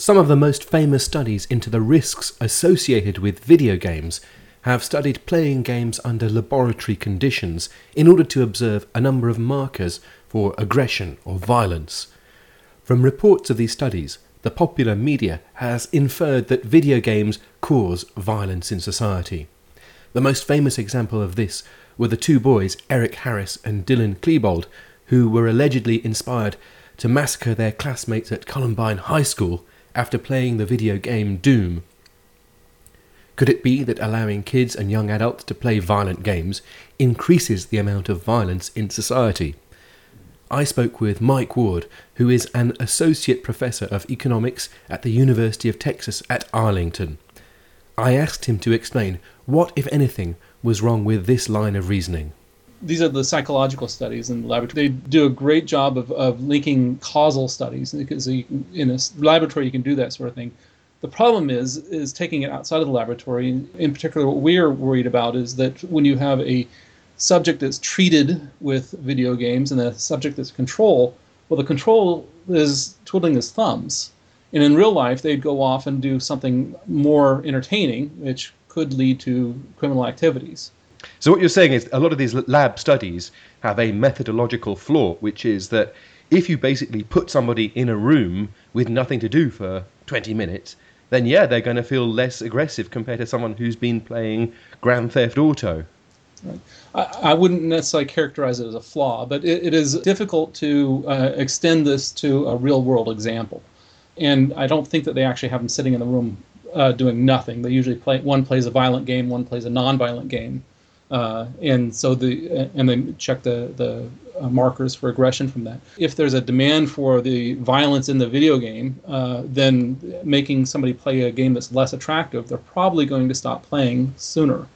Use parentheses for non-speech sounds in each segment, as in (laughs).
Some of the most famous studies into the risks associated with video games have studied playing games under laboratory conditions in order to observe a number of markers for aggression or violence. From reports of these studies, the popular media has inferred that video games cause violence in society. The most famous example of this were the two boys, Eric Harris and Dylan Klebold, who were allegedly inspired to massacre their classmates at Columbine High School after playing the video game Doom. Could it be that allowing kids and young adults to play violent games increases the amount of violence in society? I spoke with Mike Ward, who is an associate professor of economics at the University of Texas at Arlington. I asked him to explain what, if anything, was wrong with this line of reasoning these are the psychological studies in the laboratory. They do a great job of, of linking causal studies because in a laboratory you can do that sort of thing. The problem is is taking it outside of the laboratory. In particular, what we're worried about is that when you have a subject that's treated with video games and a subject that's control, well, the control is twiddling his thumbs, and in real life they'd go off and do something more entertaining, which could lead to criminal activities. So what you're saying is a lot of these lab studies have a methodological flaw, which is that if you basically put somebody in a room with nothing to do for 20 minutes, then yeah, they're going to feel less aggressive compared to someone who's been playing Grand Theft Auto. Right. I, I, wouldn't necessarily characterize it as a flaw, but it, it is difficult to uh, extend this to a real world example. And I don't think that they actually have them sitting in the room uh, doing nothing. They usually play one plays a violent game, one plays a non-violent game, uh, and so the and then check the the uh, markers for aggression from that. If there's a demand for the violence in the video game, uh, then making somebody play a game that's less attractive, they're probably going to stop playing sooner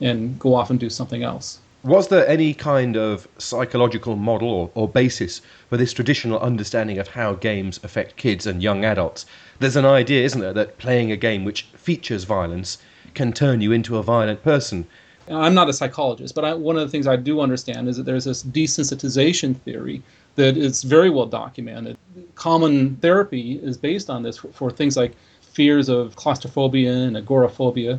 and go off and do something else. Was there any kind of psychological model or, or basis for this traditional understanding of how games affect kids and young adults? There's an idea, isn't there, that playing a game which features violence can turn you into a violent person. I'm not a psychologist, but I, one of the things I do understand is that there's this desensitization theory that is very well documented. Common therapy is based on this for, for things like fears of claustrophobia and agoraphobia.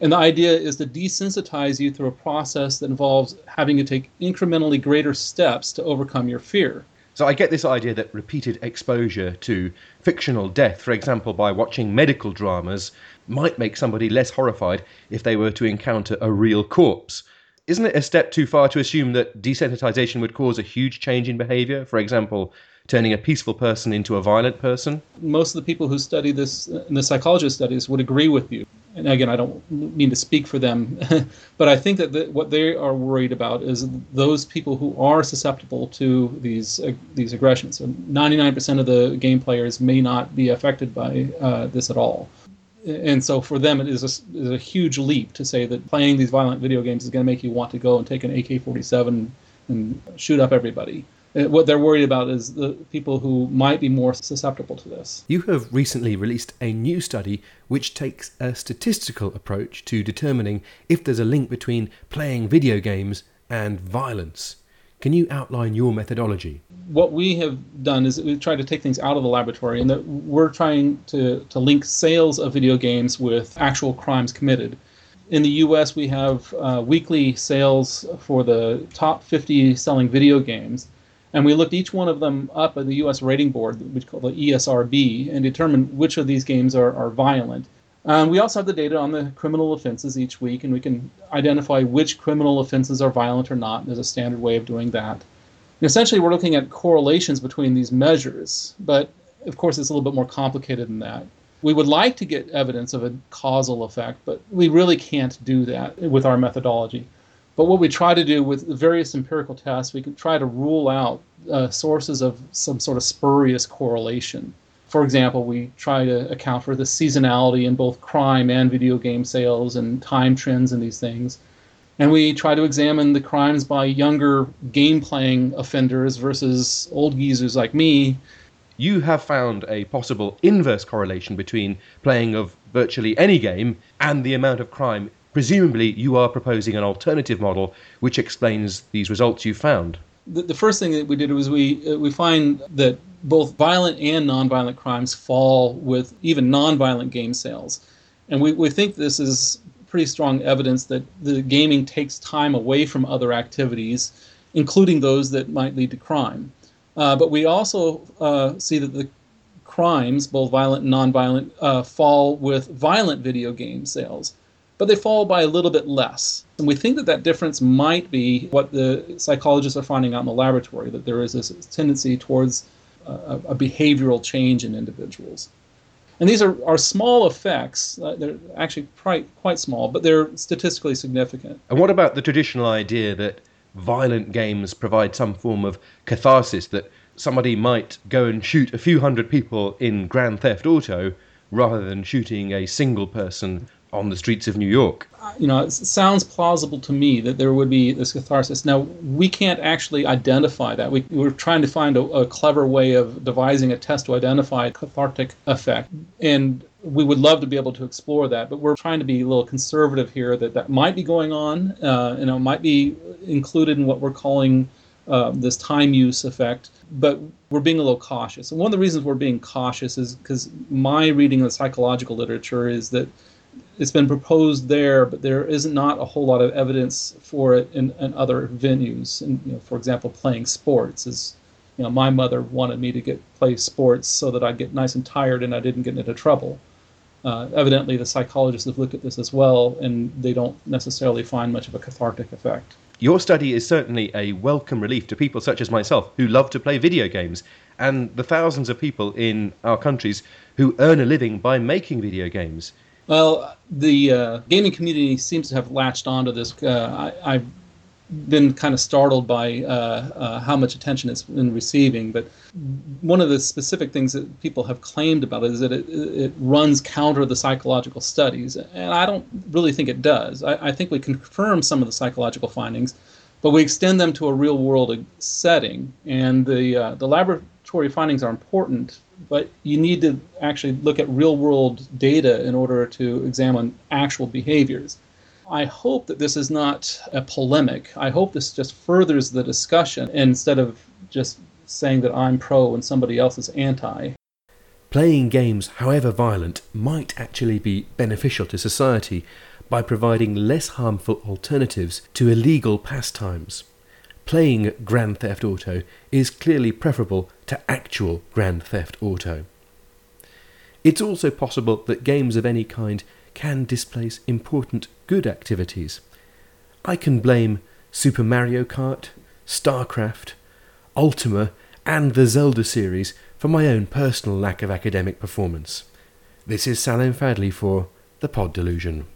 And the idea is to desensitize you through a process that involves having to take incrementally greater steps to overcome your fear. So I get this idea that repeated exposure to fictional death, for example, by watching medical dramas, might make somebody less horrified if they were to encounter a real corpse. Isn't it a step too far to assume that desensitization would cause a huge change in behavior? For example, turning a peaceful person into a violent person? Most of the people who study this in the psychologist studies would agree with you and again, I don't mean to speak for them, (laughs) but I think that the, what they are worried about is those people who are susceptible to these uh, these aggressions. So 99% of the game players may not be affected by uh, this at all, and so for them it is a, is a huge leap to say that playing these violent video games is going to make you want to go and take an AK-47 and shoot up everybody. Uh, what they're worried about is the people who might be more susceptible to this. You have recently released a new study which takes a statistical approach to determining if there's a link between playing video games and violence. Can you outline your methodology? What we have done is we've tried to take things out of the laboratory and that we're trying to, to link sales of video games with actual crimes committed. In the US, we have uh, weekly sales for the top 50 selling video games and we looked each one of them up at the U.S. rating board, which called the ESRB, and determined which of these games are, are violent. Um, we also have the data on the criminal offenses each week, and we can identify which criminal offenses are violent or not. There's a standard way of doing that. And essentially, we're looking at correlations between these measures, but of course, it's a little bit more complicated than that. We would like to get evidence of a causal effect, but we really can't do that with our methodology. But what we try to do with various empirical tests, we can try to rule out uh, sources of some sort of spurious correlation. For example, we try to account for the seasonality in both crime and video game sales and time trends and these things. And we try to examine the crimes by younger game playing offenders versus old geezers like me. You have found a possible inverse correlation between playing of virtually any game and the amount of crime Presumably, you are proposing an alternative model which explains these results you found. The, the first thing that we did was we uh, we find that both violent and nonviolent crimes fall with even nonviolent game sales, and we, we think this is pretty strong evidence that the gaming takes time away from other activities, including those that might lead to crime. Uh, but we also uh, see that the crimes, both violent and nonviolent, uh, fall with violent video game sales, but they fall by a little bit less. And we think that that difference might be what the psychologists are finding out in the laboratory that there is this tendency towards a, a behavioral change in individuals. And these are, are small effects. Uh, they're actually quite, quite small, but they're statistically significant. And what about the traditional idea that violent games provide some form of catharsis, that somebody might go and shoot a few hundred people in Grand Theft Auto rather than shooting a single person on the streets of New York. You know, it sounds plausible to me that there would be this catharsis. Now, we can't actually identify that. We, we're trying to find a, a clever way of devising a test to identify cathartic effect. And we would love to be able to explore that, but we're trying to be a little conservative here that that might be going on, uh, you know, might be included in what we're calling uh, this time use effect, but we're being a little cautious. And one of the reasons we're being cautious is because my reading of the psychological literature is that it's been proposed there, but there is not a whole lot of evidence for it in, in other venues. And you know, for example, playing sports is, you know, my mother wanted me to get play sports so that I'd get nice and tired and I didn't get into trouble. Uh, evidently, the psychologists have looked at this as well, and they don't necessarily find much of a cathartic effect. Your study is certainly a welcome relief to people such as myself who love to play video games, and the thousands of people in our countries who earn a living by making video games. Well, the uh, gaming community seems to have latched onto this. Uh, I, have been kind of startled by uh, uh, how much attention it's been receiving, but one of the specific things that people have claimed about it is that it, it runs counter the psychological studies, and I don't really think it does. I, I think we confirm some of the psychological findings, but we extend them to a real world setting, and the uh, the laboratory findings are important but you need to actually look at real world data in order to examine actual behaviors. I hope that this is not a polemic. I hope this just furthers the discussion instead of just saying that I'm pro and somebody else is anti. Playing games, however violent, might actually be beneficial to society by providing less harmful alternatives to illegal pastimes playing Grand Theft Auto is clearly preferable to actual Grand Theft Auto. It's also possible that games of any kind can displace important good activities. I can blame Super Mario Kart, StarCraft, Ultima, and the Zelda series for my own personal lack of academic performance. This is Salim Fadli for The Pod Delusion.